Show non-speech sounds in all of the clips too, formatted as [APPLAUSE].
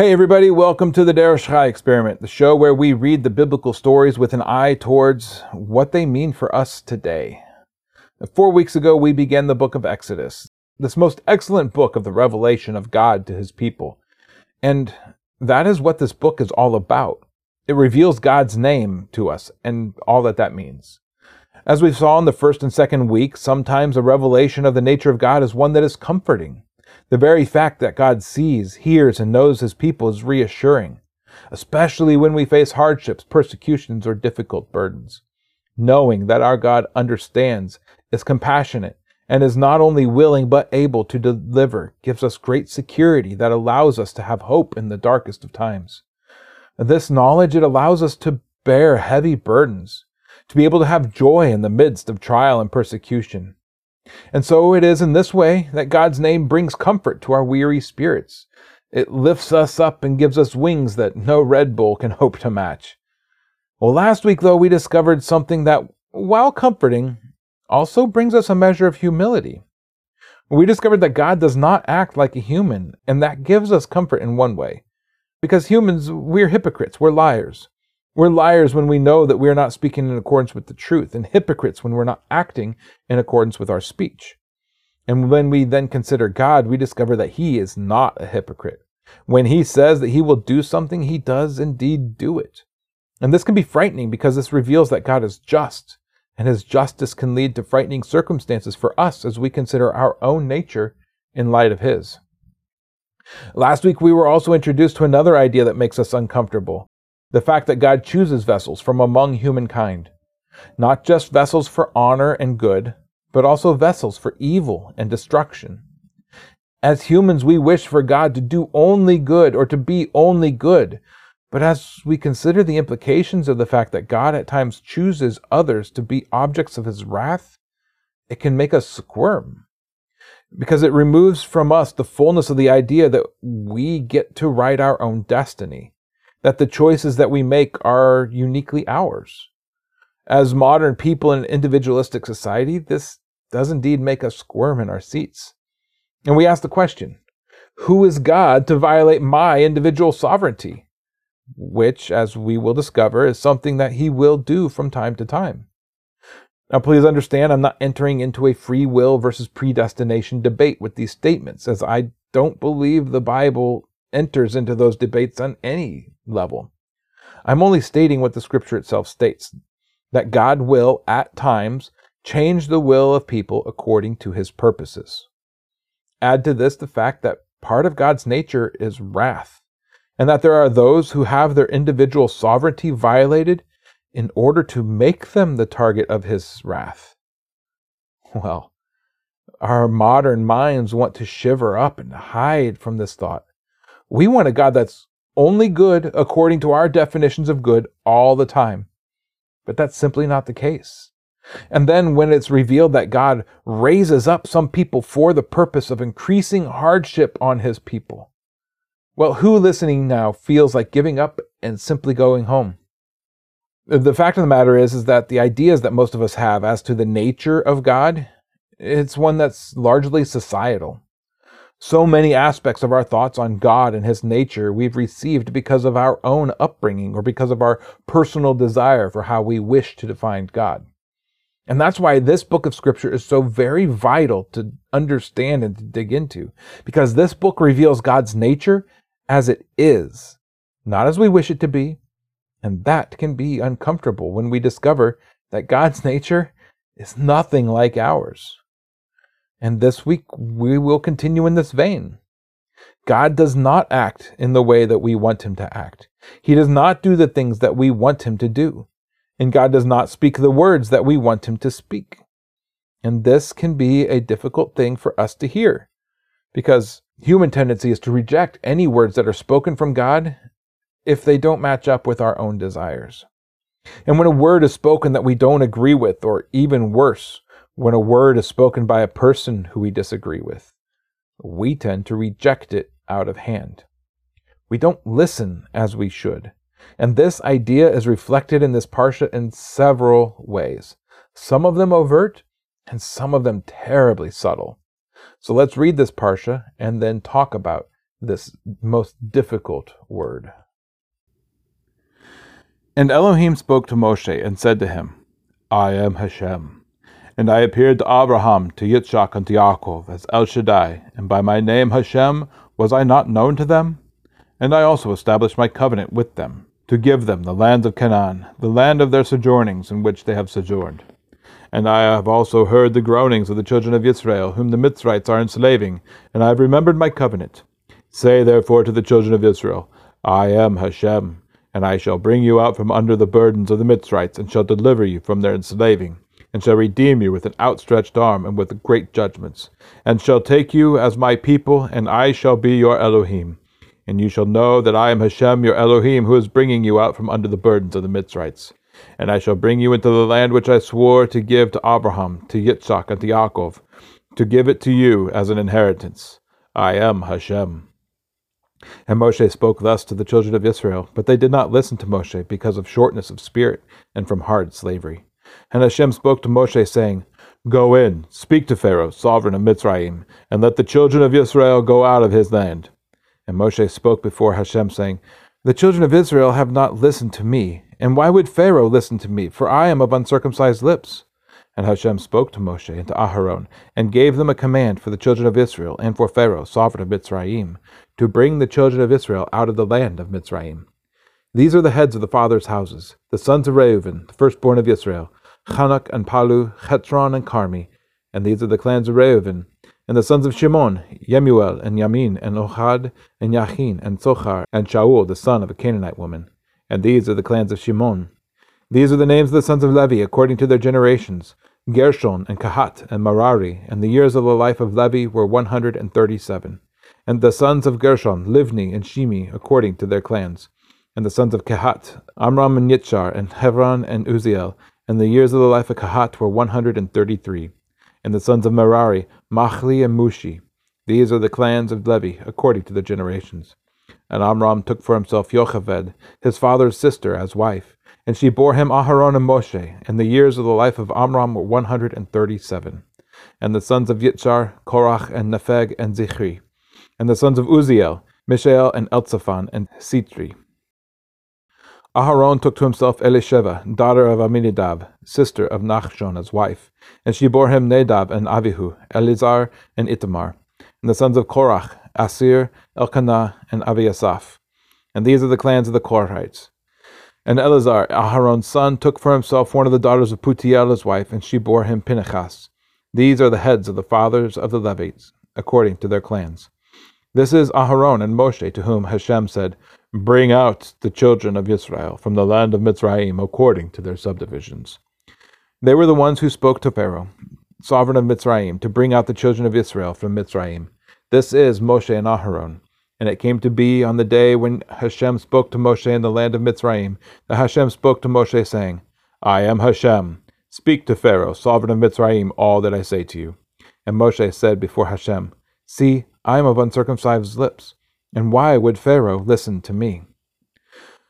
Hey, everybody, welcome to the Derish Chai Experiment, the show where we read the biblical stories with an eye towards what they mean for us today. Four weeks ago, we began the book of Exodus, this most excellent book of the revelation of God to his people. And that is what this book is all about. It reveals God's name to us and all that that means. As we saw in the first and second week, sometimes a revelation of the nature of God is one that is comforting. The very fact that God sees, hears, and knows his people is reassuring, especially when we face hardships, persecutions, or difficult burdens. Knowing that our God understands, is compassionate, and is not only willing but able to deliver gives us great security that allows us to have hope in the darkest of times. This knowledge, it allows us to bear heavy burdens, to be able to have joy in the midst of trial and persecution. And so it is in this way that God's name brings comfort to our weary spirits. It lifts us up and gives us wings that no Red Bull can hope to match. Well, last week, though, we discovered something that, while comforting, also brings us a measure of humility. We discovered that God does not act like a human, and that gives us comfort in one way. Because humans, we're hypocrites, we're liars. We're liars when we know that we are not speaking in accordance with the truth, and hypocrites when we're not acting in accordance with our speech. And when we then consider God, we discover that He is not a hypocrite. When He says that He will do something, He does indeed do it. And this can be frightening because this reveals that God is just, and His justice can lead to frightening circumstances for us as we consider our own nature in light of His. Last week, we were also introduced to another idea that makes us uncomfortable the fact that God chooses vessels from among humankind, not just vessels for honor and good, but also vessels for evil and destruction. As humans, we wish for God to do only good or to be only good. But as we consider the implications of the fact that God at times chooses others to be objects of his wrath, it can make us squirm. Because it removes from us the fullness of the idea that we get to write our own destiny that the choices that we make are uniquely ours. As modern people in an individualistic society, this does indeed make us squirm in our seats. And we ask the question who is God to violate my individual sovereignty? Which, as we will discover, is something that he will do from time to time. Now, please understand, I'm not entering into a free will versus predestination debate with these statements, as I don't believe the Bible enters into those debates on any level. I'm only stating what the scripture itself states that God will, at times, change the will of people according to his purposes. Add to this the fact that part of God's nature is wrath, and that there are those who have their individual sovereignty violated in order to make them the target of his wrath. Well, our modern minds want to shiver up and hide from this thought. We want a God that's only good according to our definitions of good all the time. But that's simply not the case. And then when it's revealed that God raises up some people for the purpose of increasing hardship on his people, well, who listening now feels like giving up and simply going home? The fact of the matter is, is that the ideas that most of us have as to the nature of God, it's one that's largely societal. So many aspects of our thoughts on God and His nature we've received because of our own upbringing or because of our personal desire for how we wish to define God. And that's why this book of Scripture is so very vital to understand and to dig into, because this book reveals God's nature as it is, not as we wish it to be, and that can be uncomfortable when we discover that God's [LAUGHS] nature is nothing like ours. And this week we will continue in this vein. God does not act in the way that we want him to act. He does not do the things that we want him to do. And God does not speak the words that we want him to speak. And this can be a difficult thing for us to hear because human tendency is to reject any words that are spoken from God if they don't match up with our own desires. And when a word is spoken that we don't agree with, or even worse, when a word is spoken by a person who we disagree with, we tend to reject it out of hand. We don't listen as we should. And this idea is reflected in this Parsha in several ways, some of them overt and some of them terribly subtle. So let's read this Parsha and then talk about this most difficult word. And Elohim spoke to Moshe and said to him, I am Hashem. And I appeared to Abraham, to Yitzchak, and to Yaakov as El Shaddai, and by my name Hashem was I not known to them? And I also established my covenant with them, to give them the lands of Canaan, the land of their sojournings in which they have sojourned. And I have also heard the groanings of the children of Israel, whom the Mitzrites are enslaving, and I have remembered my covenant. Say therefore to the children of Israel, I am Hashem, and I shall bring you out from under the burdens of the Mitzrites, and shall deliver you from their enslaving, and shall redeem you with an outstretched arm and with great judgments, and shall take you as my people, and I shall be your Elohim. And you shall know that I am Hashem your Elohim, who is bringing you out from under the burdens of the Mitzrites. And I shall bring you into the land which I swore to give to Abraham, to Yitzchak, and to Yaakov, to give it to you as an inheritance. I am Hashem. And Moshe spoke thus to the children of Israel, but they did not listen to Moshe because of shortness of spirit and from hard slavery. And Hashem spoke to Moshe, saying, Go in, speak to Pharaoh, sovereign of Mitzrayim, and let the children of Israel go out of his land. And Moshe spoke before Hashem, saying, The children of Israel have not listened to me, and why would Pharaoh listen to me? For I am of uncircumcised lips. And Hashem spoke to Moshe and to Aharon, and gave them a command for the children of Israel, and for Pharaoh, sovereign of Mitzrayim, to bring the children of Israel out of the land of Mitzrayim. These are the heads of the fathers' houses, the sons of Reuben, the firstborn of Israel, Chanuk and Palu, Chetron and Carmi. And these are the clans of Reuben, and the sons of Shimon, Yemuel, and Yamin, and Ohad, and Yachin, and Sochar, and Shaul, the son of a Canaanite woman. And these are the clans of Shimon. These are the names of the sons of Levi, according to their generations Gershon, and Kahat, and Merari. And the years of the life of Levi were one hundred and thirty seven. And the sons of Gershon, Livni, and Shimi, according to their clans. And the sons of Kahat, Amram, and Yitzhar, and Hebron, and Uziel. And the years of the life of Kahat were one hundred and the sons of Merari, Machli and Mushi. These are the clans of Levi, according to their generations. And Amram took for himself Jochebed, his father's sister, as wife, and she bore him Aharon and Moshe, and the years of the life of Amram were one hundred and thirty-seven. And the sons of Yitzhar, Korach, and Nepheg, and Zichri. And the sons of Uziel, Mishael, and Elzaphan, and Sitri. Aharon took to himself Elisheva, daughter of Aminadab, sister of Nachshon, as wife, and she bore him Nadab and Avihu, Elizar and Itamar, and the sons of Korach, Asir, Elkanah, and Aviasaph. And these are the clans of the Korahites. And Eleazar, Aharon's son, took for himself one of the daughters of Putiel, his wife, and she bore him Pinchas. These are the heads of the fathers of the Levites, according to their clans. This is Aharon and Moshe, to whom Hashem said, Bring out the children of Israel from the land of Mitzrayim according to their subdivisions. They were the ones who spoke to Pharaoh, sovereign of Mitzrayim, to bring out the children of Israel from Mitzrayim. This is Moshe and Aharon. And it came to be on the day when Hashem spoke to Moshe in the land of Mitzrayim, that Hashem spoke to Moshe, saying, I am Hashem. Speak to Pharaoh, sovereign of Mitzrayim, all that I say to you. And Moshe said before Hashem, See, I am of uncircumcised lips and why would Pharaoh listen to me?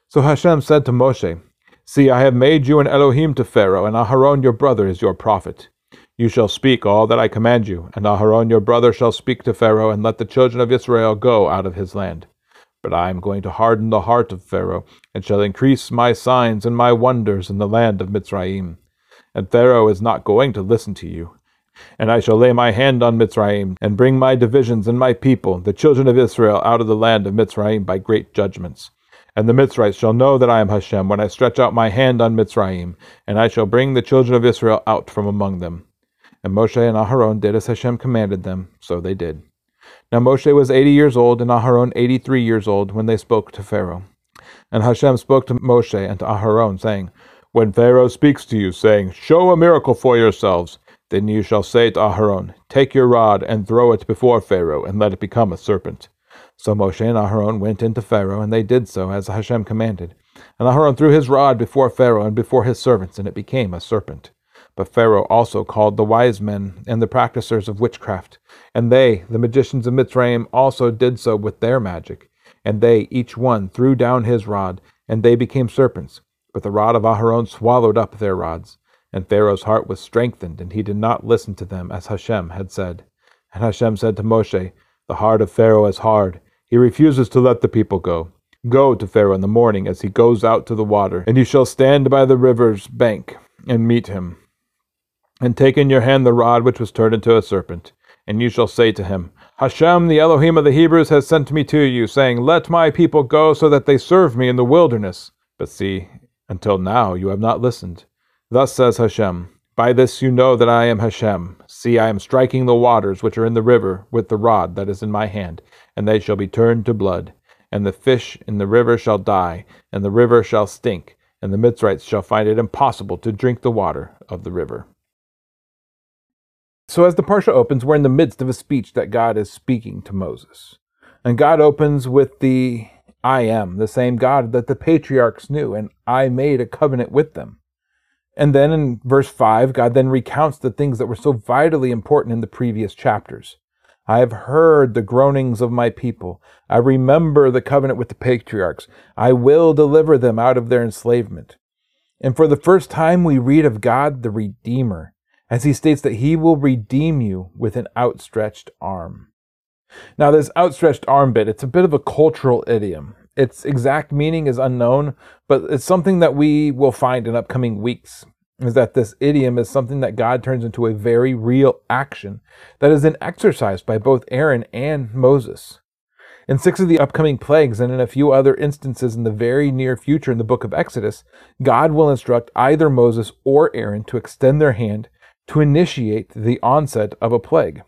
So Hashem said to Moshe, See, I have made you an Elohim to Pharaoh, and Aharon your brother is your prophet. You shall speak all that I command you, and Aharon your brother shall speak to Pharaoh, and let the children of Israel go out of his land. But I am going to harden the heart of Pharaoh, and shall increase my signs and my wonders in the land of Mitzrayim. And Pharaoh is not going to listen to you, and I shall lay my hand on Mitzrayim, and bring my divisions and my people, the children of Israel, out of the land of Mitzrayim by great judgments. And the Mitzrites shall know that I am Hashem when I stretch out my hand on Mitzrayim, and I shall bring the children of Israel out from among them. And Moshe and Aharon did as Hashem commanded them, so they did. Now Moshe was eighty years old, and Aharon eighty three years old, when they spoke to Pharaoh. And Hashem spoke to Moshe and to Aharon, saying, When Pharaoh speaks to you, saying, Show a miracle for yourselves, then you shall say to Aharon, Take your rod and throw it before Pharaoh, and let it become a serpent. So Moshe and Aharon went into Pharaoh, and they did so as Hashem commanded. And Aharon threw his rod before Pharaoh and before his servants, and it became a serpent. But Pharaoh also called the wise men and the practicers of witchcraft, and they, the magicians of Mitzrayim, also did so with their magic. And they, each one, threw down his rod, and they became serpents. But the rod of Aharon swallowed up their rods. And Pharaoh's heart was strengthened, and he did not listen to them, as Hashem had said. And Hashem said to Moshe, The heart of Pharaoh is hard. He refuses to let the people go. Go to Pharaoh in the morning as he goes out to the water, and you shall stand by the river's bank and meet him. And take in your hand the rod which was turned into a serpent, and you shall say to him, Hashem, the Elohim of the Hebrews, has sent me to you, saying, Let my people go so that they serve me in the wilderness. But see, until now you have not listened. Thus says Hashem, By this you know that I am Hashem. See, I am striking the waters which are in the river with the rod that is in my hand, and they shall be turned to blood. And the fish in the river shall die, and the river shall stink, and the Mitzrites shall find it impossible to drink the water of the river. So, as the Parsha opens, we're in the midst of a speech that God is speaking to Moses. And God opens with the I am, the same God that the patriarchs knew, and I made a covenant with them. And then in verse 5, God then recounts the things that were so vitally important in the previous chapters. I have heard the groanings of my people. I remember the covenant with the patriarchs. I will deliver them out of their enslavement. And for the first time, we read of God the Redeemer, as he states that he will redeem you with an outstretched arm. Now, this outstretched arm bit, it's a bit of a cultural idiom. Its exact meaning is unknown, but it's something that we will find in upcoming weeks. Is that this idiom is something that God turns into a very real action that is then exercised by both Aaron and Moses. In six of the upcoming plagues and in a few other instances in the very near future in the book of Exodus, God will instruct either Moses or Aaron to extend their hand to initiate the onset of a plague.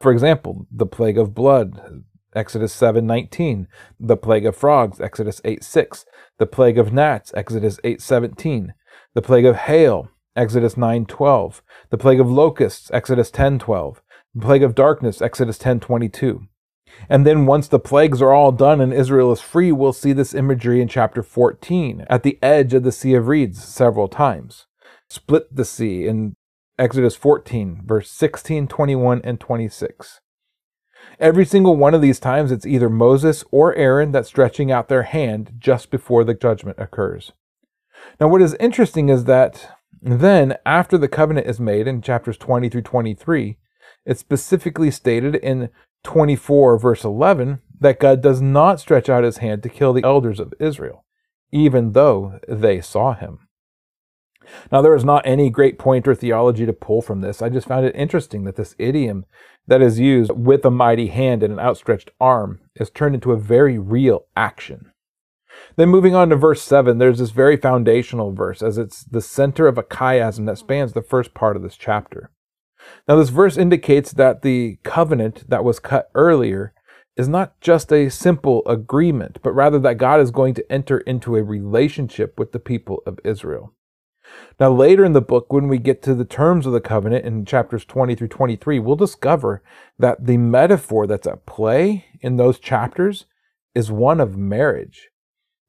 For example, the plague of blood, Exodus 7:19, the plague of frogs, Exodus 8:6, the plague of gnats, Exodus 8:17, the plague of hail, Exodus 9:12, the plague of locusts, Exodus 10:12, the plague of darkness, Exodus 10:22. And then once the plagues are all done and Israel is free, we'll see this imagery in chapter 14 at the edge of the Sea of Reeds several times. Split the sea in Exodus 14, verse 16, 21, and 26. Every single one of these times, it's either Moses or Aaron that's stretching out their hand just before the judgment occurs. Now, what is interesting is that then, after the covenant is made in chapters 20 through 23, it's specifically stated in 24, verse 11, that God does not stretch out his hand to kill the elders of Israel, even though they saw him. Now, there is not any great point or theology to pull from this. I just found it interesting that this idiom that is used with a mighty hand and an outstretched arm is turned into a very real action. Then, moving on to verse 7, there's this very foundational verse as it's the center of a chiasm that spans the first part of this chapter. Now, this verse indicates that the covenant that was cut earlier is not just a simple agreement, but rather that God is going to enter into a relationship with the people of Israel. Now, later in the book, when we get to the terms of the covenant in chapters 20 through 23, we'll discover that the metaphor that's at play in those chapters is one of marriage.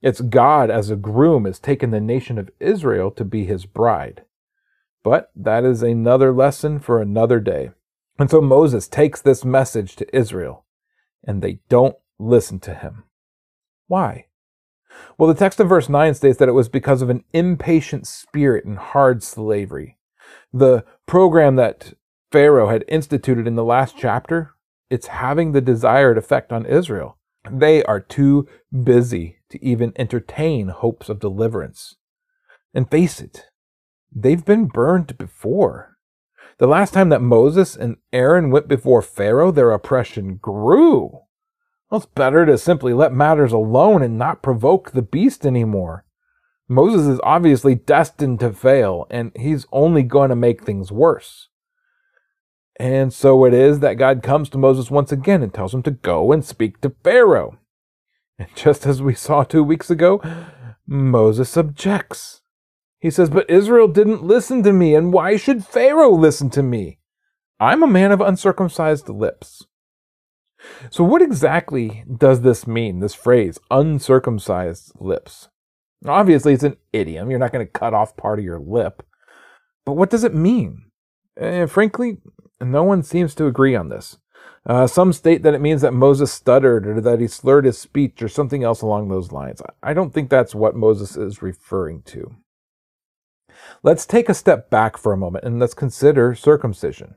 It's God as a groom has taken the nation of Israel to be his bride. But that is another lesson for another day. And so Moses takes this message to Israel, and they don't listen to him. Why? Well, the text of verse 9 states that it was because of an impatient spirit and hard slavery. The program that Pharaoh had instituted in the last chapter, it's having the desired effect on Israel. They are too busy to even entertain hopes of deliverance. And face it, they've been burned before. The last time that Moses and Aaron went before Pharaoh, their oppression grew. Well, it's better to simply let matters alone and not provoke the beast anymore. Moses is obviously destined to fail, and he's only going to make things worse. And so it is that God comes to Moses once again and tells him to go and speak to Pharaoh. And [LAUGHS] just as we saw two weeks ago, Moses objects. He says, But Israel didn't listen to me, and why should Pharaoh listen to me? I'm a man of uncircumcised lips. So, what exactly does this mean, this phrase, uncircumcised lips? Obviously, it's an idiom. You're not going to cut off part of your lip. But what does it mean? And eh, frankly, no one seems to agree on this. Uh, some state that it means that Moses stuttered or that he slurred his speech or something else along those lines. I don't think that's what Moses is referring to. Let's take a step back for a moment and let's consider circumcision.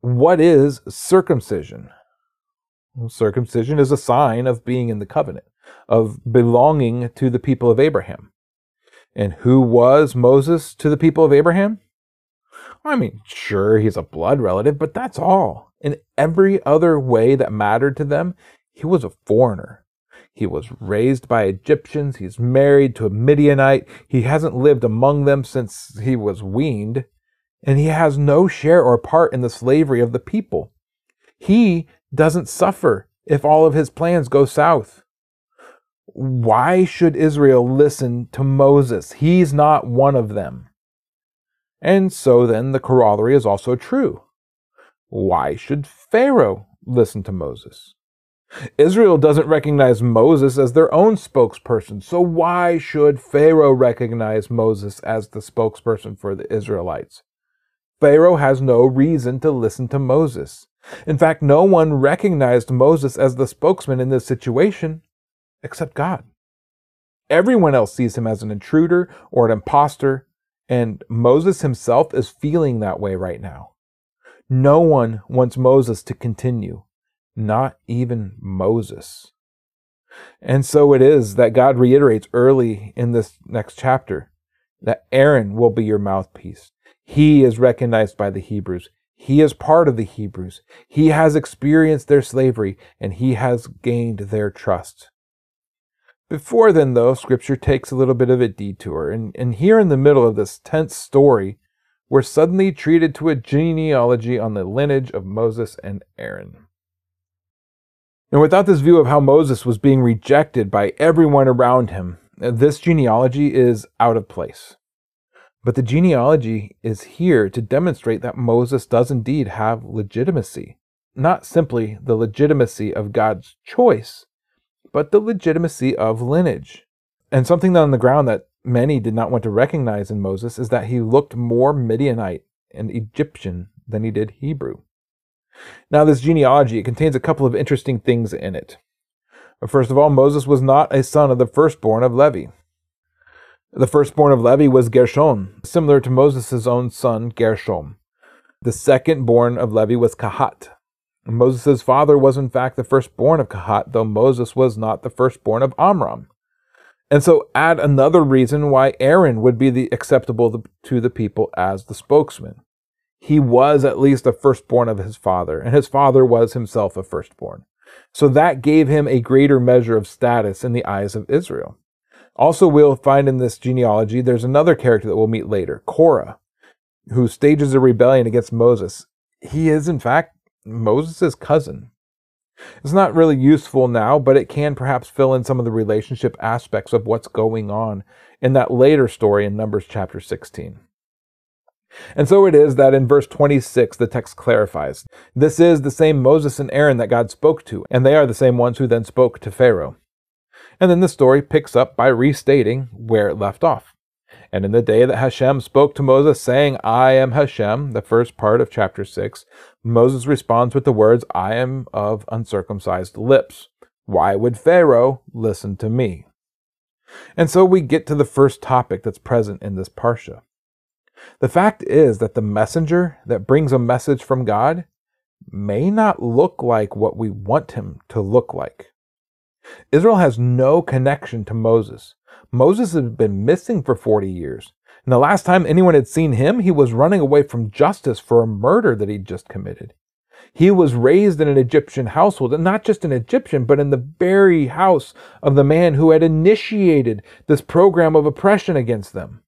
What is circumcision? Well, circumcision is a sign of being in the covenant, of belonging to the people of Abraham. And who was Moses to the people of Abraham? I mean, sure, he's a blood relative, but that's all. In every other way that mattered to them, he was a foreigner. He was raised by Egyptians. He's married to a Midianite. He hasn't lived among them since he was weaned. And he has no share or part in the slavery of the people. He doesn't suffer if all of his plans go south. Why should Israel listen to Moses? He's not one of them. And so then the corollary is also true. Why should Pharaoh listen to Moses? Israel doesn't recognize Moses as their own spokesperson, so why should Pharaoh recognize Moses as the spokesperson for the Israelites? Pharaoh has no reason to listen to Moses. In fact, no one recognized Moses as the spokesman in this situation except God. Everyone else sees him as an intruder or an impostor, and Moses himself is feeling that way right now. No one wants Moses to continue not even Moses. And so it is that God reiterates early in this next chapter that Aaron will be your mouthpiece. He is recognized by the Hebrews. He is part of the Hebrews. He has experienced their slavery and he has gained their trust. Before then, though, scripture takes a little bit of a detour. And, and here in the middle of this tense story, we're suddenly treated to a genealogy on the lineage of Moses and Aaron. And without this view of how Moses was being rejected by everyone around him, this genealogy is out of place. But the genealogy is here to demonstrate that Moses does indeed have legitimacy. Not simply the legitimacy of God's choice, but the legitimacy of lineage. And something on the ground that many did not want to recognize in Moses is that he looked more Midianite and Egyptian than he did Hebrew. Now, this genealogy, it contains a couple of interesting things in it. First of all, Moses was not a son of the firstborn of Levi. The firstborn of Levi was Gershon, similar to Moses' own son Gershom. The secondborn of Levi was Kahat. Moses' father was in fact the firstborn of Kahat, though Moses was not the firstborn of Amram. And so add another reason why Aaron would be the acceptable to the people as the spokesman he was at least a firstborn of his father, and his father was himself a firstborn. So that gave him a greater measure of status in the eyes of Israel. Also, we'll find in this genealogy there's another character that we'll meet later, Korah, who stages a rebellion against Moses. He is, in fact, Moses' cousin. It's not really useful now, but it can perhaps fill in some of the relationship aspects of what's going on in that later story in Numbers chapter 16. And so it is that in verse 26, the text clarifies this is the same Moses and Aaron that God spoke to, and they are the same ones who then spoke to Pharaoh. And then the story picks up by restating where it left off. And in the day that Hashem spoke to Moses, saying, I am Hashem, the first part of chapter 6, Moses responds with the words, I am of uncircumcised lips. Why would Pharaoh listen to me? And so we get to the first topic that's present in this parsha. The fact is that the messenger that brings a message from God may not look like what we want him to look like. Israel has no connection to Moses. Moses had been missing for 40 years. And the last time anyone had seen him, he was running away from justice for a murder that he'd just committed. He was raised in an Egyptian household, and not just an Egyptian, but in the very house of the man who had initiated this program of oppression against them.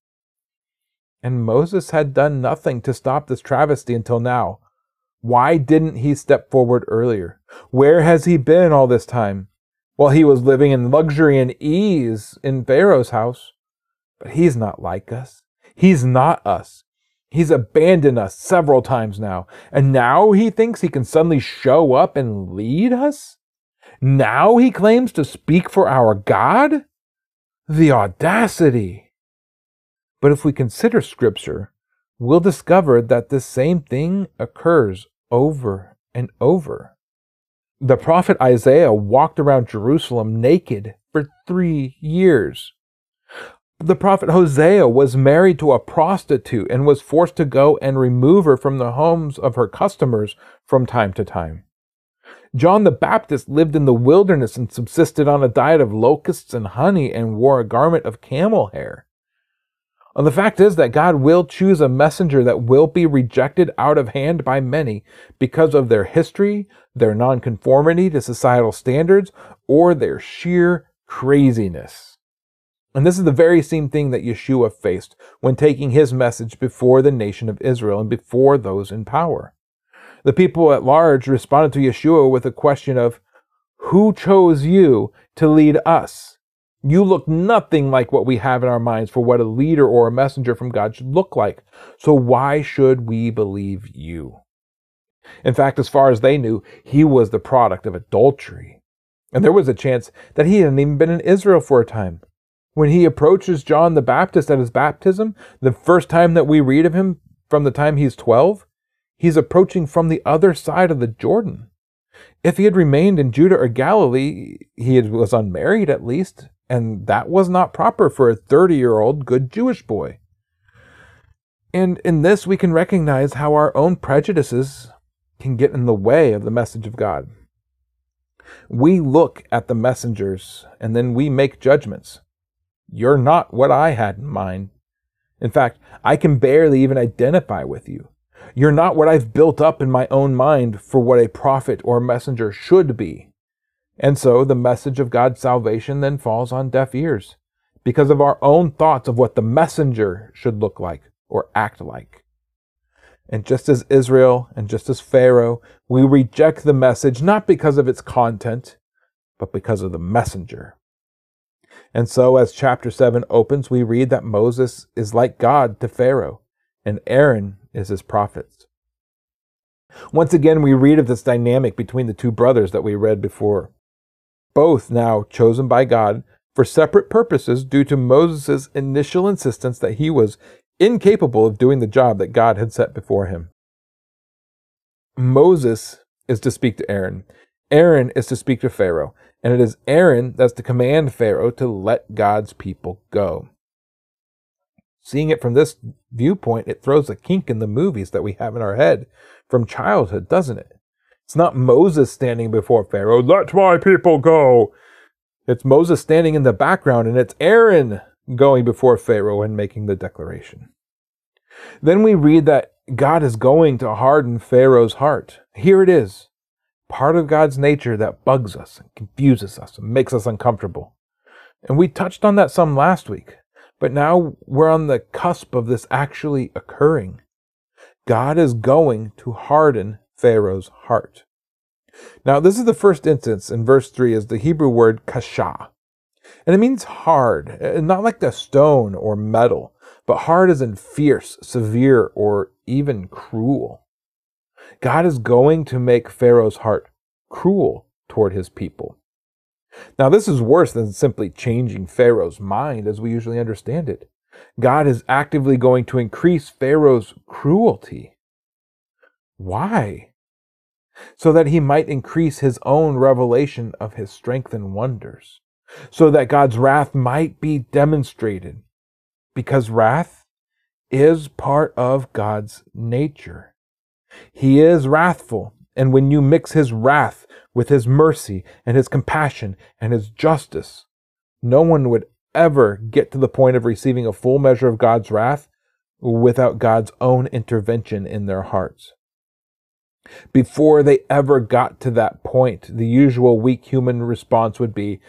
And Moses had done nothing to stop this travesty until now. Why didn't he step forward earlier? Where has he been all this time? Well, he was living in luxury and ease in Pharaoh's house. But he's not like us. He's not us. He's abandoned us several times now. And now he thinks he can suddenly show up and lead us? Now he claims to speak for our God? The audacity! But if we consider Scripture, we'll discover that this same thing occurs over and over. The prophet Isaiah walked around Jerusalem naked for three years. The prophet Hosea was married to a prostitute and was forced to go and remove her from the homes of her customers from time to time. John the Baptist lived in the wilderness and subsisted on a diet of locusts and honey and wore a garment of camel hair. And the fact is that God will choose a messenger that will be rejected out of hand by many because of their history, their nonconformity to societal standards, or their sheer craziness. And this is the very same thing that Yeshua faced when taking his message before the nation of Israel and before those in power. The people at large responded to Yeshua with a question of, Who chose you to lead us? You look nothing like what we have in our minds for what a leader or a messenger from God should look like. So why should we believe you? In fact, as far as they knew, he was the product of adultery. And there was a chance that he hadn't even been in Israel for a time. When he approaches John the Baptist at his baptism, the first time that we read of him from the time he's 12, he's approaching from the other side of the Jordan. If he had remained in Judah or Galilee, he was unmarried at least, and that was not proper for a 30 year old good Jewish boy. And in this, we can recognize how our own prejudices can get in the way of the message of God. We look at the messengers and then we make judgments. You're not what I had in mind. In fact, I can barely even identify with you. You're not what I've built up in my own mind for what a prophet or messenger should be. And so the message of God's salvation then falls on deaf ears because of our own thoughts of what the messenger should look like or act like. And just as Israel and just as Pharaoh, we reject the message not because of its content, but because of the messenger. And so, as chapter 7 opens, we read that Moses is like God to Pharaoh, and Aaron is his prophet. Once again, we read of this dynamic between the two brothers that we read before both now chosen by God for separate purposes due to Moses' initial insistence that he was incapable of doing the job that God had set before him. Moses is to speak to Aaron. Aaron is to speak to Pharaoh. And it is Aaron that's to command Pharaoh to let God's people go. Seeing it from this viewpoint, it throws a kink in the movies that we have in our head from childhood, doesn't it? It's not Moses standing before Pharaoh, let my people go. It's Moses standing in the background, and it's Aaron going before Pharaoh and making the declaration. Then we read that God is going to harden Pharaoh's heart. Here it is part of God's nature that bugs us and confuses us and makes us uncomfortable. And we touched on that some last week, but now we're on the cusp of this actually occurring. God is going to harden Pharaoh's heart. Now, this is the first instance in verse 3 is the Hebrew word kasha. And it means hard, uh, not like the stone or metal, but hard as in fierce, severe, or even cruel. God is going to make Pharaoh's heart cruel toward his people. Now, this is worse than simply changing Pharaoh's mind as we usually understand it. God is actively going to increase Pharaoh's cruelty. Why? So that he might increase his own revelation of his strength and wonders. So that God's wrath might be demonstrated. Because wrath is part of God's nature. He is wrathful. And when you mix his wrath with his mercy and his compassion and his justice, no one would ever get to the point of receiving a full measure of God's wrath without God's own intervention in their hearts. Before they ever got to that point, the usual weak human response would be,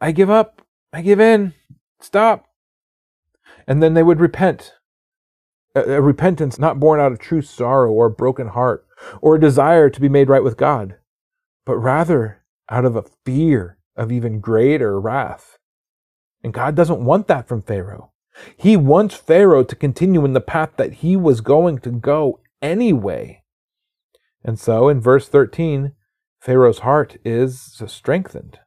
I give up, I give in, stop. And then they would repent. A, repentance not born out of true sorrow or a broken heart or a desire to be made right with God, but rather out of a fear of even greater wrath. And God doesn't want that from Pharaoh. He wants Pharaoh to continue in the path that he was going to go anyway. And so in verse 13, Pharaoh's heart is strengthened.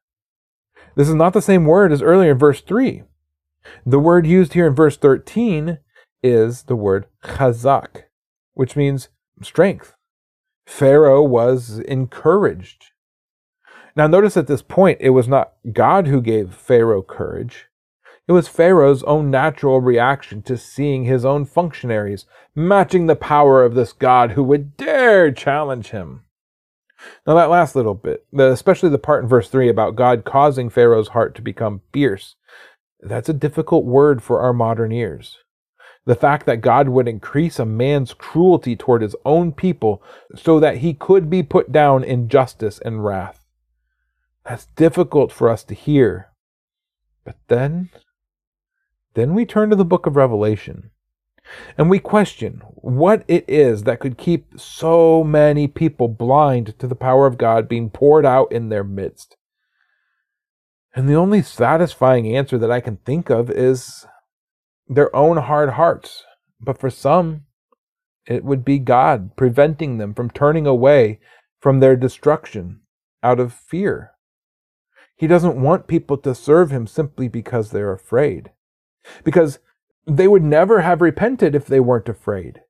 This is not the same word as earlier in verse 3. The word used here in verse 13 is the word chazak, which means strength. Pharaoh was encouraged. Now, notice at this point, it was not God who gave Pharaoh courage. It was Pharaoh's own natural reaction to seeing his own functionaries matching the power of this God who would dare challenge him. Now, that last little bit, especially the part in verse 3 about God causing Pharaoh's heart to become fierce, that's a difficult word for our modern ears. The fact that God would increase a man's cruelty toward his own people so that he could be put down in justice and wrath. That's difficult for us to hear. But then, then we turn to the book of Revelation and we question what it is that could keep so many people blind to the power of God being poured out in their midst. And the only satisfying answer that I can think of is their own hard hearts. But for some, it would be God preventing them from turning away from their destruction out of fear. He doesn't want people to serve him simply because they're afraid. Because they would never have repented if they weren't afraid.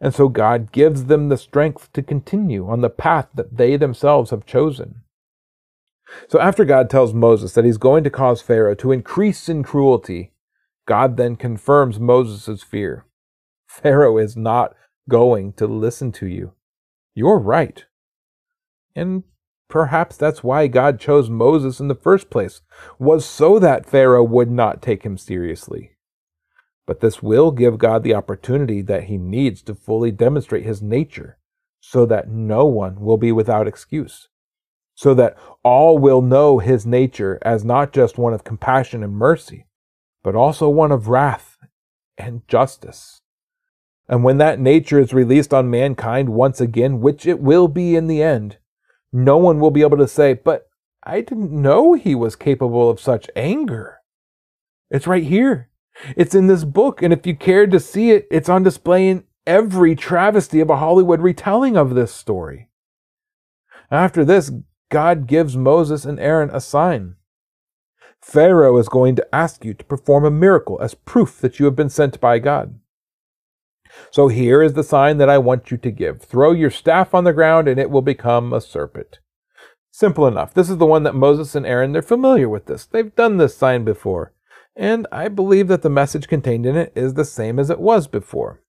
And so God gives them the strength to continue on the path that they themselves have chosen. So after God tells Moses that he's going to cause Pharaoh to increase in cruelty, God then confirms Moses' fear. Pharaoh is not going to listen to you. You're right. And perhaps that's why God chose Moses in the first place, was so that Pharaoh would not take him seriously. But this will give God the opportunity that he needs to fully demonstrate his nature so that no one will be without excuse so that all will know his nature as not just one of compassion and mercy, but also one of wrath and justice. And when that nature is released on mankind once again, which it will be in the end, no one will be able to say, But I didn't know he was capable of such anger. It's right here. It's in this book, and if you cared to see it, it's on display in every travesty of a Hollywood retelling of this story. After this, God gives Moses and Aaron a sign. Pharaoh is going to ask you to perform a miracle as proof that you have been sent by God. So here is the sign that I want you to give. Throw your staff on the ground and it will become a serpent. Simple enough. This is the one that Moses and Aaron, they're familiar with this. They've done this sign before. And I believe that the message contained in it is the same as it was before.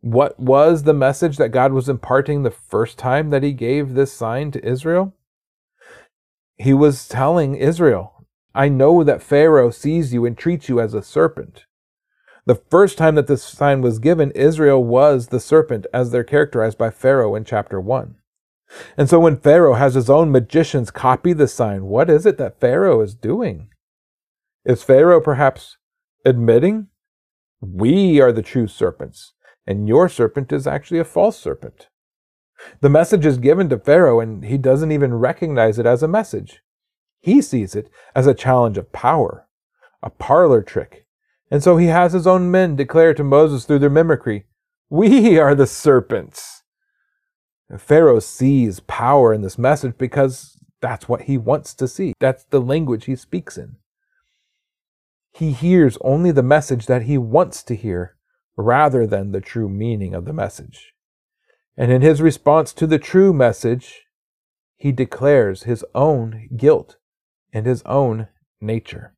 What was the message that God was imparting the first time that he gave this sign to Israel? he was telling Israel, I know that Pharaoh sees you and treats you as a serpent. The first time that this sign was given, Israel was the serpent as they're characterized by Pharaoh in chapter 1. And so when Pharaoh has his own magicians copy the sign, what is it that Pharaoh is doing? Is Pharaoh perhaps admitting, we are the true serpents, and your serpent is actually a false serpent? The message is given to Pharaoh, and he doesn't even recognize it as a message. He sees it as a challenge of power, a parlor trick. And so he has his own men declare to Moses through their mimicry, We are the serpents. And Pharaoh sees power in this message because that's what he wants to see. That's the language he speaks in. He hears only the message that he wants to hear rather than the true meaning of the message. And in his response to the true message, he declares his own guilt and his own nature.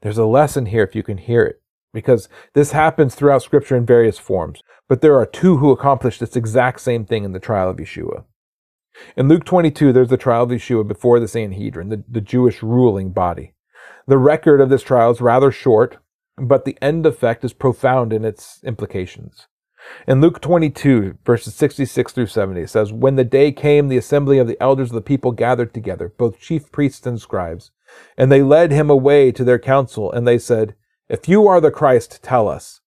There's a lesson here if you can hear it, because this happens throughout Scripture in various forms. But there are two who accomplish this exact same thing in the trial of Yeshua. In Luke 22, there's the trial of Yeshua before the Sanhedrin, the, the Jewish ruling body. The record of this trial is rather short, but the end effect is profound in its implications. In Luke 22, verses 66 through 70, it says, When the day came, the assembly of the elders of the people gathered together, both chief priests and scribes. And they led him away to their council, and they said, If you are the Christ, tell us.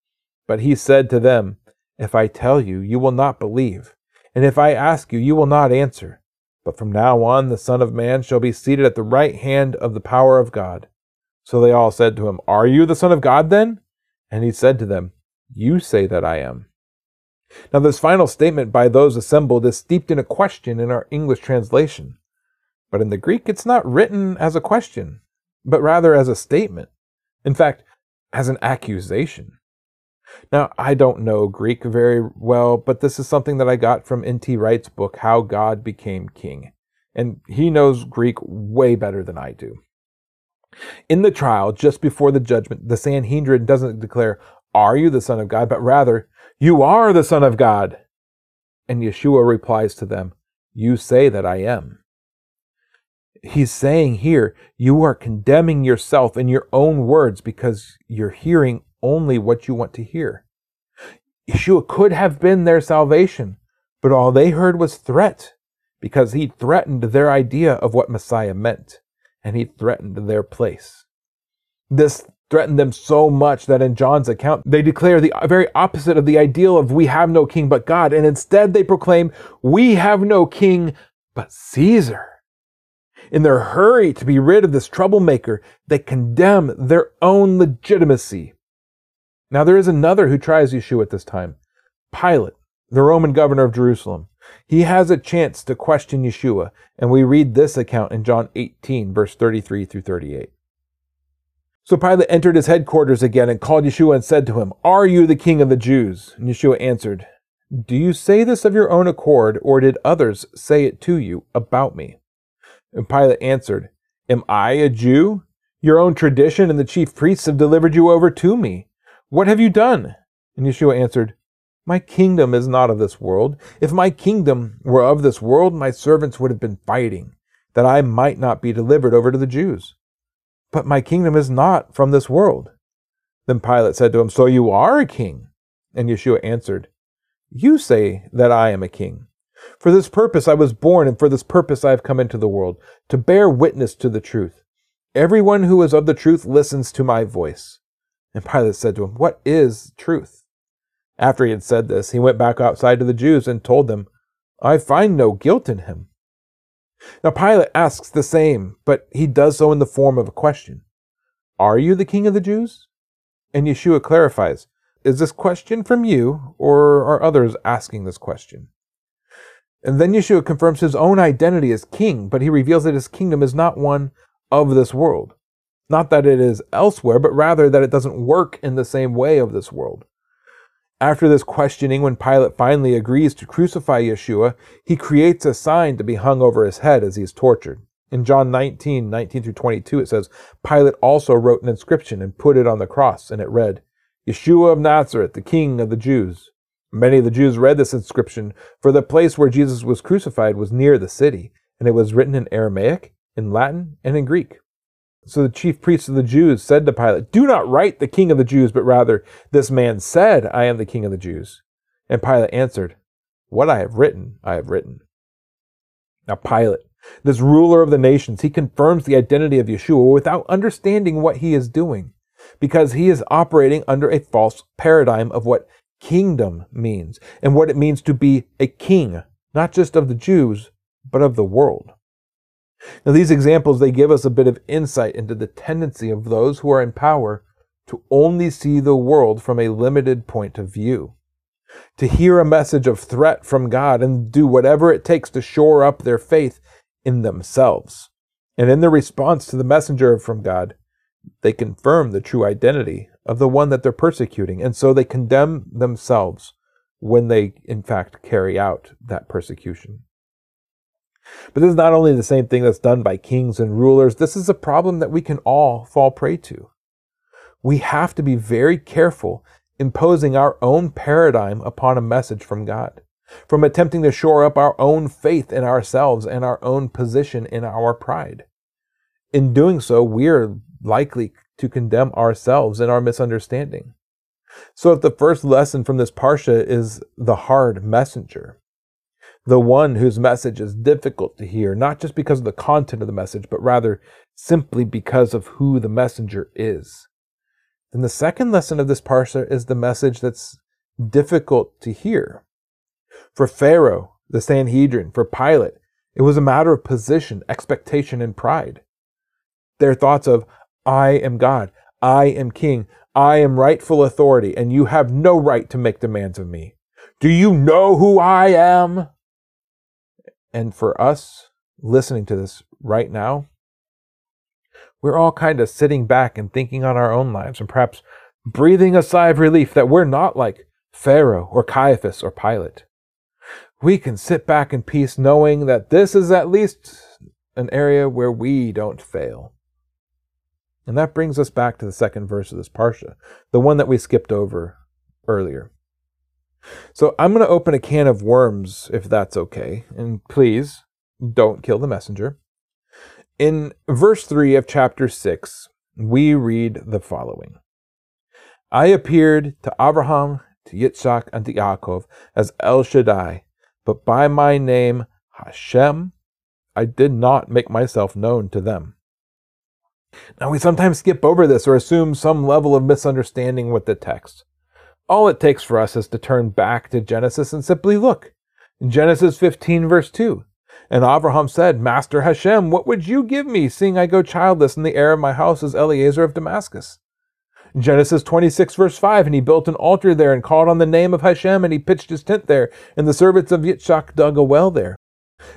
But he said to them, If I tell you, you will not believe. And if I ask you, you will not answer. But from now on, the Son of Man shall be seated at the right hand of the power of God. So they all said to him, Are you the Son of God then? And he said to them, You say that I am. Now, this final statement by those assembled is steeped in a question in our English translation. But in the Greek, it's not written as a question, but rather as a statement. In fact, as an accusation. Now, I don't know Greek very well, but this is something that I got from N.T. Wright's book, How God Became King. And he knows Greek way better than I do. In the trial, just before the judgment, the Sanhedrin doesn't declare, Are you the Son of God? but rather, You are the Son of God. And Yeshua replies to them, You say that I am. He's saying here, You are condemning yourself in your own words because you're hearing only what you want to hear. Yeshua could have been their salvation, but all they heard was threat because he threatened their idea of what Messiah meant and he threatened their place. This threatened them so much that in John's account, they declare the very opposite of the ideal of we have no king but God, and instead they proclaim, we have no king but Caesar. In their hurry to be rid of this troublemaker, they condemn their own legitimacy. Now, there is another who tries Yeshua at this time Pilate, the Roman governor of Jerusalem. He has a chance to question Yeshua, and we read this account in John 18, verse 33 through 38. So Pilate entered his headquarters again and called Yeshua and said to him, Are you the king of the Jews? And Yeshua answered, Do you say this of your own accord, or did others say it to you about me? And Pilate answered, Am I a Jew? Your own tradition and the chief priests have delivered you over to me. What have you done? And Yeshua answered, my kingdom is not of this world. If my kingdom were of this world, my servants would have been fighting, that I might not be delivered over to the Jews. But my kingdom is not from this world. Then Pilate said to him, So you are a king? And Yeshua answered, You say that I am a king. For this purpose I was born, and for this purpose I have come into the world, to bear witness to the truth. Everyone who is of the truth listens to my voice. And Pilate said to him, What is truth? After he had said this, he went back outside to the Jews and told them, I find no guilt in him. Now Pilate asks the same, but he does so in the form of a question Are you the king of the Jews? And Yeshua clarifies, Is this question from you, or are others asking this question? And then Yeshua confirms his own identity as king, but he reveals that his kingdom is not one of this world. Not that it is elsewhere, but rather that it doesn't work in the same way of this world. After this questioning, when Pilate finally agrees to crucify Yeshua, he creates a sign to be hung over his head as he is tortured. In John 19, 19 through 22, it says, Pilate also wrote an inscription and put it on the cross, and it read, Yeshua of Nazareth, the King of the Jews. Many of the Jews read this inscription, for the place where Jesus was crucified was near the city, and it was written in Aramaic, in Latin, and in Greek. So the chief priests of the Jews said to Pilate, Do not write the king of the Jews, but rather, This man said, I am the king of the Jews. And Pilate answered, What I have written, I have written. Now, Pilate, this ruler of the nations, he confirms the identity of Yeshua without understanding what he is doing, because he is operating under a false paradigm of what kingdom means and what it means to be a king, not just of the Jews, but of the world. Now, these examples, they give us a bit of insight into the tendency of those who are in power to only see the world from a limited point of view, to hear a message of threat from God and do whatever it takes to shore up their faith in themselves. And in their response to the messenger from God, they confirm the true identity of the one that they're persecuting, and so they condemn themselves when they, in fact, carry out that persecution. But this is not only the same thing that's done by kings and rulers, this is a problem that we can all fall prey to. We have to be very careful imposing our own paradigm upon a message from God, from attempting to shore up our own faith in ourselves and our own position in our pride. In doing so, we are likely to condemn ourselves in our misunderstanding. So, if the first lesson from this Parsha is the hard messenger, the one whose message is difficult to hear, not just because of the content of the message, but rather simply because of who the messenger is, then the second lesson of this Parsha is the message that's difficult to hear. For Pharaoh, the Sanhedrin, for Pilate, it was a matter of position, expectation, and pride. Their thoughts of, I am God, I am king, I am rightful authority, and you have no right to make demands of me. Do you know who I am? And for us listening to this right now, we're all kind of sitting back and thinking on our own lives and perhaps breathing a sigh of relief that we're not like Pharaoh or Caiaphas or Pilate. We can sit back in peace knowing that this is at least an area where we don't fail. And that brings us back to the second verse of this Parsha, the one that we skipped over earlier. So I'm going to open a can of worms, if that's okay. And please don't kill the messenger. In verse 3 of chapter 6, we read the following I appeared to Abraham, to Yitzchak, and to Yaakov as El Shaddai, but by my name Hashem, I did not make myself known to them. Now, we sometimes skip over this or assume some level of misunderstanding with the text. All it takes for us is to turn back to Genesis and simply look. In Genesis 15, verse 2, and Abraham said, Master Hashem, what would you give me, seeing I go childless, and the heir of my house is Eliezer of Damascus? Genesis 26, verse 5, and he built an altar there and called on the name of Hashem, and he pitched his tent there, and the servants of Yitzchak dug a well there.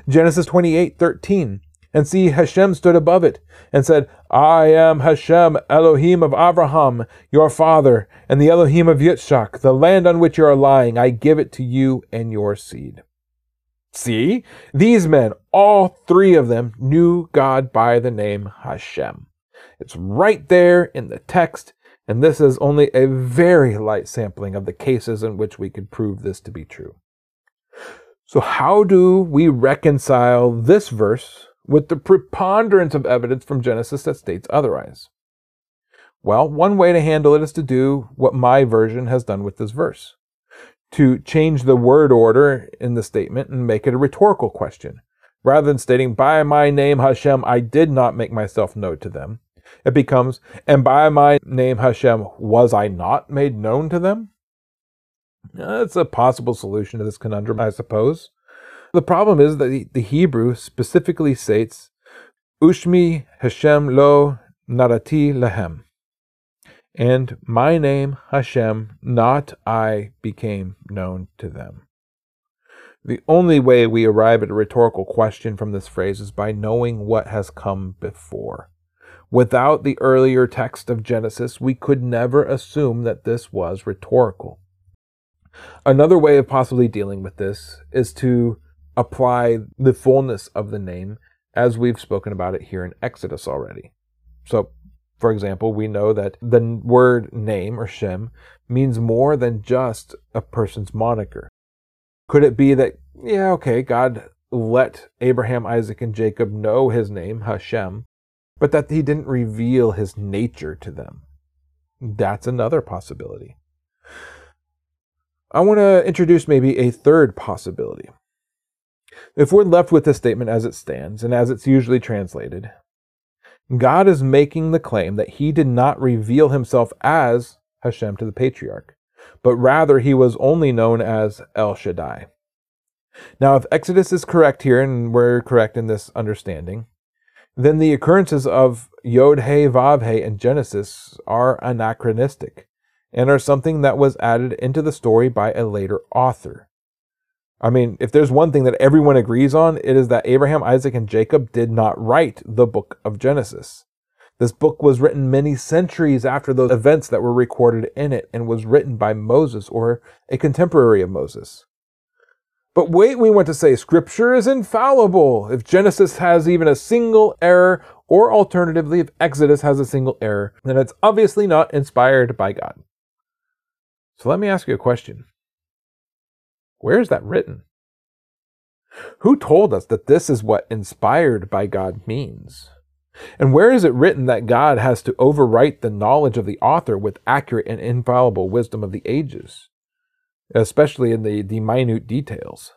Genesis 28, 13, and see, Hashem stood above it and said, I am Hashem, Elohim of Abraham, your father, and the Elohim of Yitzchak. The land on which you are lying, I give it to you and your seed. See, these men, all three of them, knew God by the name Hashem. It's right there in the text, and this is only a very light sampling of the cases in which we could prove this to be true. So, how do we reconcile this verse with the preponderance of evidence from Genesis that states otherwise? Well, one way to handle it is to do what my version has done with this verse to change the word order in the statement and make it a rhetorical question. Rather than stating, By my name Hashem, I did not make myself known to them, it becomes, And by my name Hashem, was I not made known to them? That's a possible solution to this conundrum, I suppose. The problem is that the Hebrew specifically states, Ushmi Hashem lo narati lahem. And my name, Hashem, not I, became known to them. The only way we arrive at a rhetorical question from this phrase is by knowing what has come before. Without the earlier text of Genesis, we could never assume that this was rhetorical. Another way of possibly dealing with this is to apply the fullness of the name as we've spoken about it here in Exodus already. So, for example, we know that the word name or Shem means more than just a person's moniker. Could it be that, yeah, okay, God let Abraham, Isaac, and Jacob know his name, Hashem, but that he didn't reveal his nature to them? That's another possibility. I want to introduce maybe a third possibility. If we're left with this statement as it stands, and as it's usually translated, God is making the claim that he did not reveal himself as Hashem to the patriarch, but rather he was only known as El Shaddai. Now, if Exodus is correct here, and we're correct in this understanding, then the occurrences of Yod He Vav He in Genesis are anachronistic and are something that was added into the story by a later author. I mean, if there's one thing that everyone agrees on, it is that Abraham, Isaac, and Jacob did not write the book of Genesis. This book was written many centuries after those events that were recorded in it and was written by Moses or a contemporary of Moses. But wait, we want to say Scripture is infallible. If Genesis has even a single error, or alternatively, if Exodus has a single error, then it's obviously not inspired by God. So let me ask you a question where is that written? Who told us that this is what inspired by God means? And where is it written that God has to overwrite the knowledge of the author with accurate and infallible wisdom of the ages, especially in the, the minute details?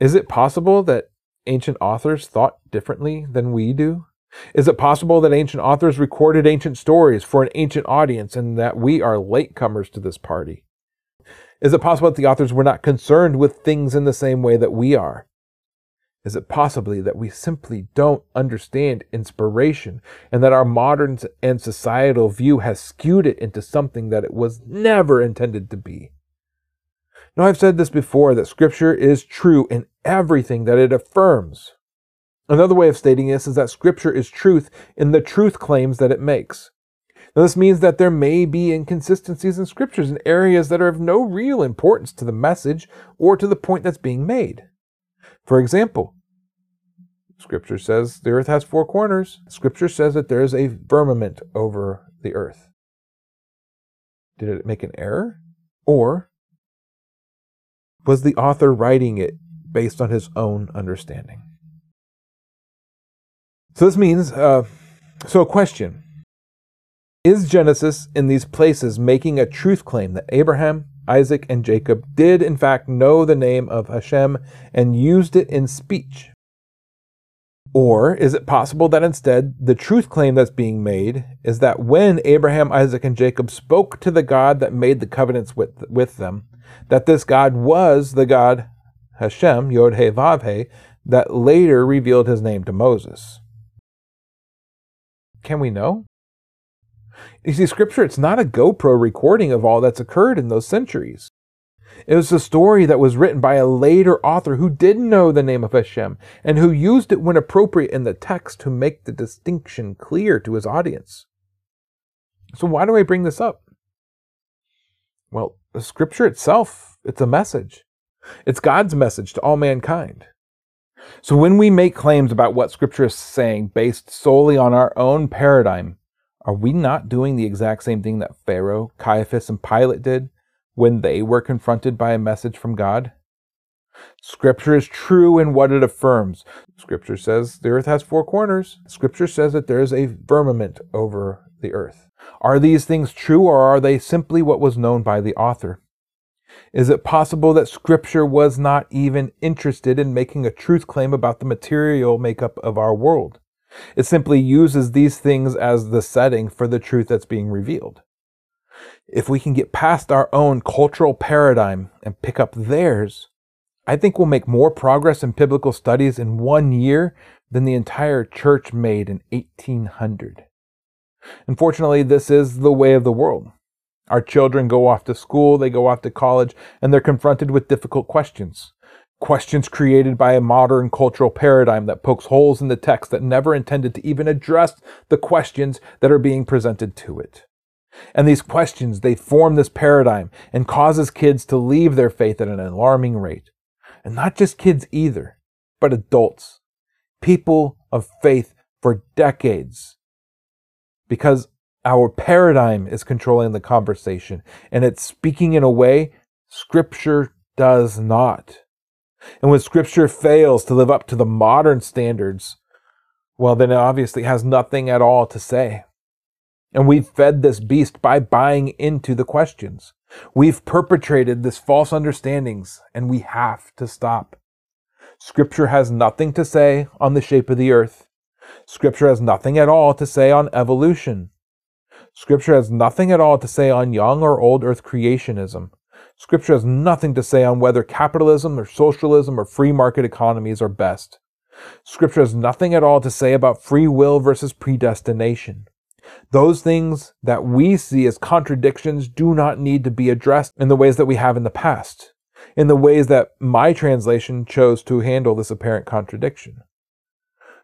Is it possible that ancient authors thought differently than we do? Is it possible that ancient authors recorded ancient stories for an ancient audience and that we are latecomers to this party? Is it possible that the authors were not concerned with things in the same way that we are? Is it possibly that we simply don't understand inspiration and that our modern and societal view has skewed it into something that it was never intended to be? Now, I've said this before that Scripture is true in everything that it affirms. Another way of stating this is that Scripture is truth in the truth claims that it makes. Now, this means that there may be inconsistencies in Scriptures in areas that are of no real importance to the message or to the point that's being made. For example, Scripture says the earth has four corners. Scripture says that there is a firmament over the earth. Did it make an error? Or was the author writing it based on his own understanding? So this means, uh, so a question Is Genesis in these places making a truth claim that Abraham, Isaac, and Jacob did in fact know the name of Hashem and used it in speech? Or is it possible that instead the truth claim that's being made is that when Abraham, Isaac, and Jacob spoke to the God that made the covenants with, with them, that this God was the God Hashem, Yod He Vav He, that later revealed his name to Moses? Can we know? You see, Scripture, it's not a GoPro recording of all that's occurred in those centuries. It was a story that was written by a later author who didn't know the name of Hashem and who used it when appropriate in the text to make the distinction clear to his audience. So, why do I bring this up? Well, the scripture itself, it's a message. It's God's message to all mankind. So, when we make claims about what scripture is saying based solely on our own paradigm, are we not doing the exact same thing that Pharaoh, Caiaphas, and Pilate did when they were confronted by a message from God? Scripture is true in what it affirms. Scripture says the earth has four corners. Scripture says that there is a firmament over the earth. Are these things true or are they simply what was known by the author? Is it possible that Scripture was not even interested in making a truth claim about the material makeup of our world? It simply uses these things as the setting for the truth that's being revealed if we can get past our own cultural paradigm and pick up theirs, I think we'll make more progress in biblical studies in one year than the entire church made in 1800. Unfortunately, this is the way of the world. Our children go off to school, they go off to college, and they're confronted with difficult questions. Questions created by a modern cultural paradigm that pokes holes in the text that never intended to even address the questions that are being presented to it. And these questions, they form this paradigm and causes kids to leave their faith at an alarming rate. And not just kids either, but adults, people of faith for decades. Because our paradigm is controlling the conversation and it's speaking in a way scripture does not. And when scripture fails to live up to the modern standards, well, then it obviously has nothing at all to say. And we've fed this beast by buying into the questions. We've perpetrated this false understandings, and we have to stop. Scripture has nothing to say on the shape of the earth. Scripture has nothing at all to say on evolution. Scripture has nothing at all to say on young or old earth creationism. Scripture has nothing to say on whether capitalism or socialism or free market economies are best. Scripture has nothing at all to say about free will versus predestination. Those things that we see as contradictions do not need to be addressed in the ways that we have in the past, in the ways that my translation chose to handle this apparent contradiction.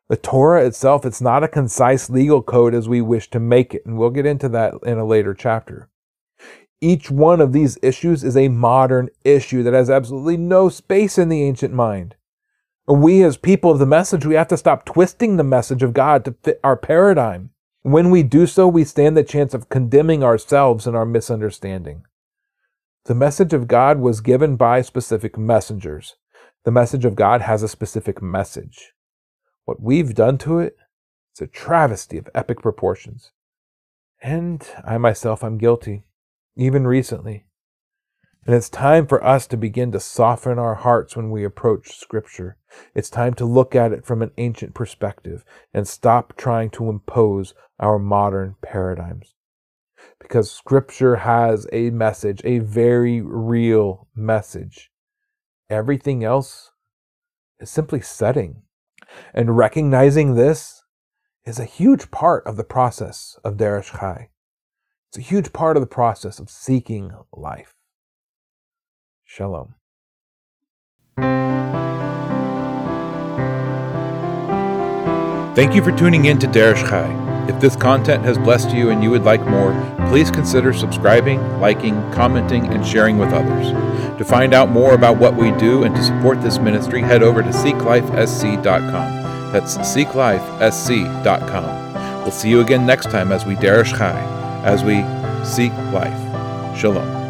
The Torah itself, it's not a concise legal code as we wish to make it, and we'll get into that in a later chapter. Each one of these issues is a modern issue that has absolutely no space in the ancient mind. We, as people of the message, we have to stop twisting the message of God to fit our paradigm. When we do so, we stand the chance of condemning ourselves in our misunderstanding. The message of God was given by specific messengers. The message of God has a specific message. What we've done to it It's a travesty of epic proportions. And I myself am guilty, even recently. And it's time for us to begin to soften our hearts when we approach Scripture. It's time to look at it from an ancient perspective and stop trying to impose our modern paradigms. Because Scripture has a message, a very real message. Everything else is simply setting. And recognizing this is a huge part of the process of Derish Chai. It's a huge part of the process of seeking life. Shalom. Thank you for tuning in to Derish Chai. If this content has blessed you and you would like more, please consider subscribing, liking, commenting, and sharing with others. To find out more about what we do and to support this ministry, head over to seeklifesc.com. That's seeklifesc.com. We'll see you again next time as we derish chai, as we seek life. Shalom.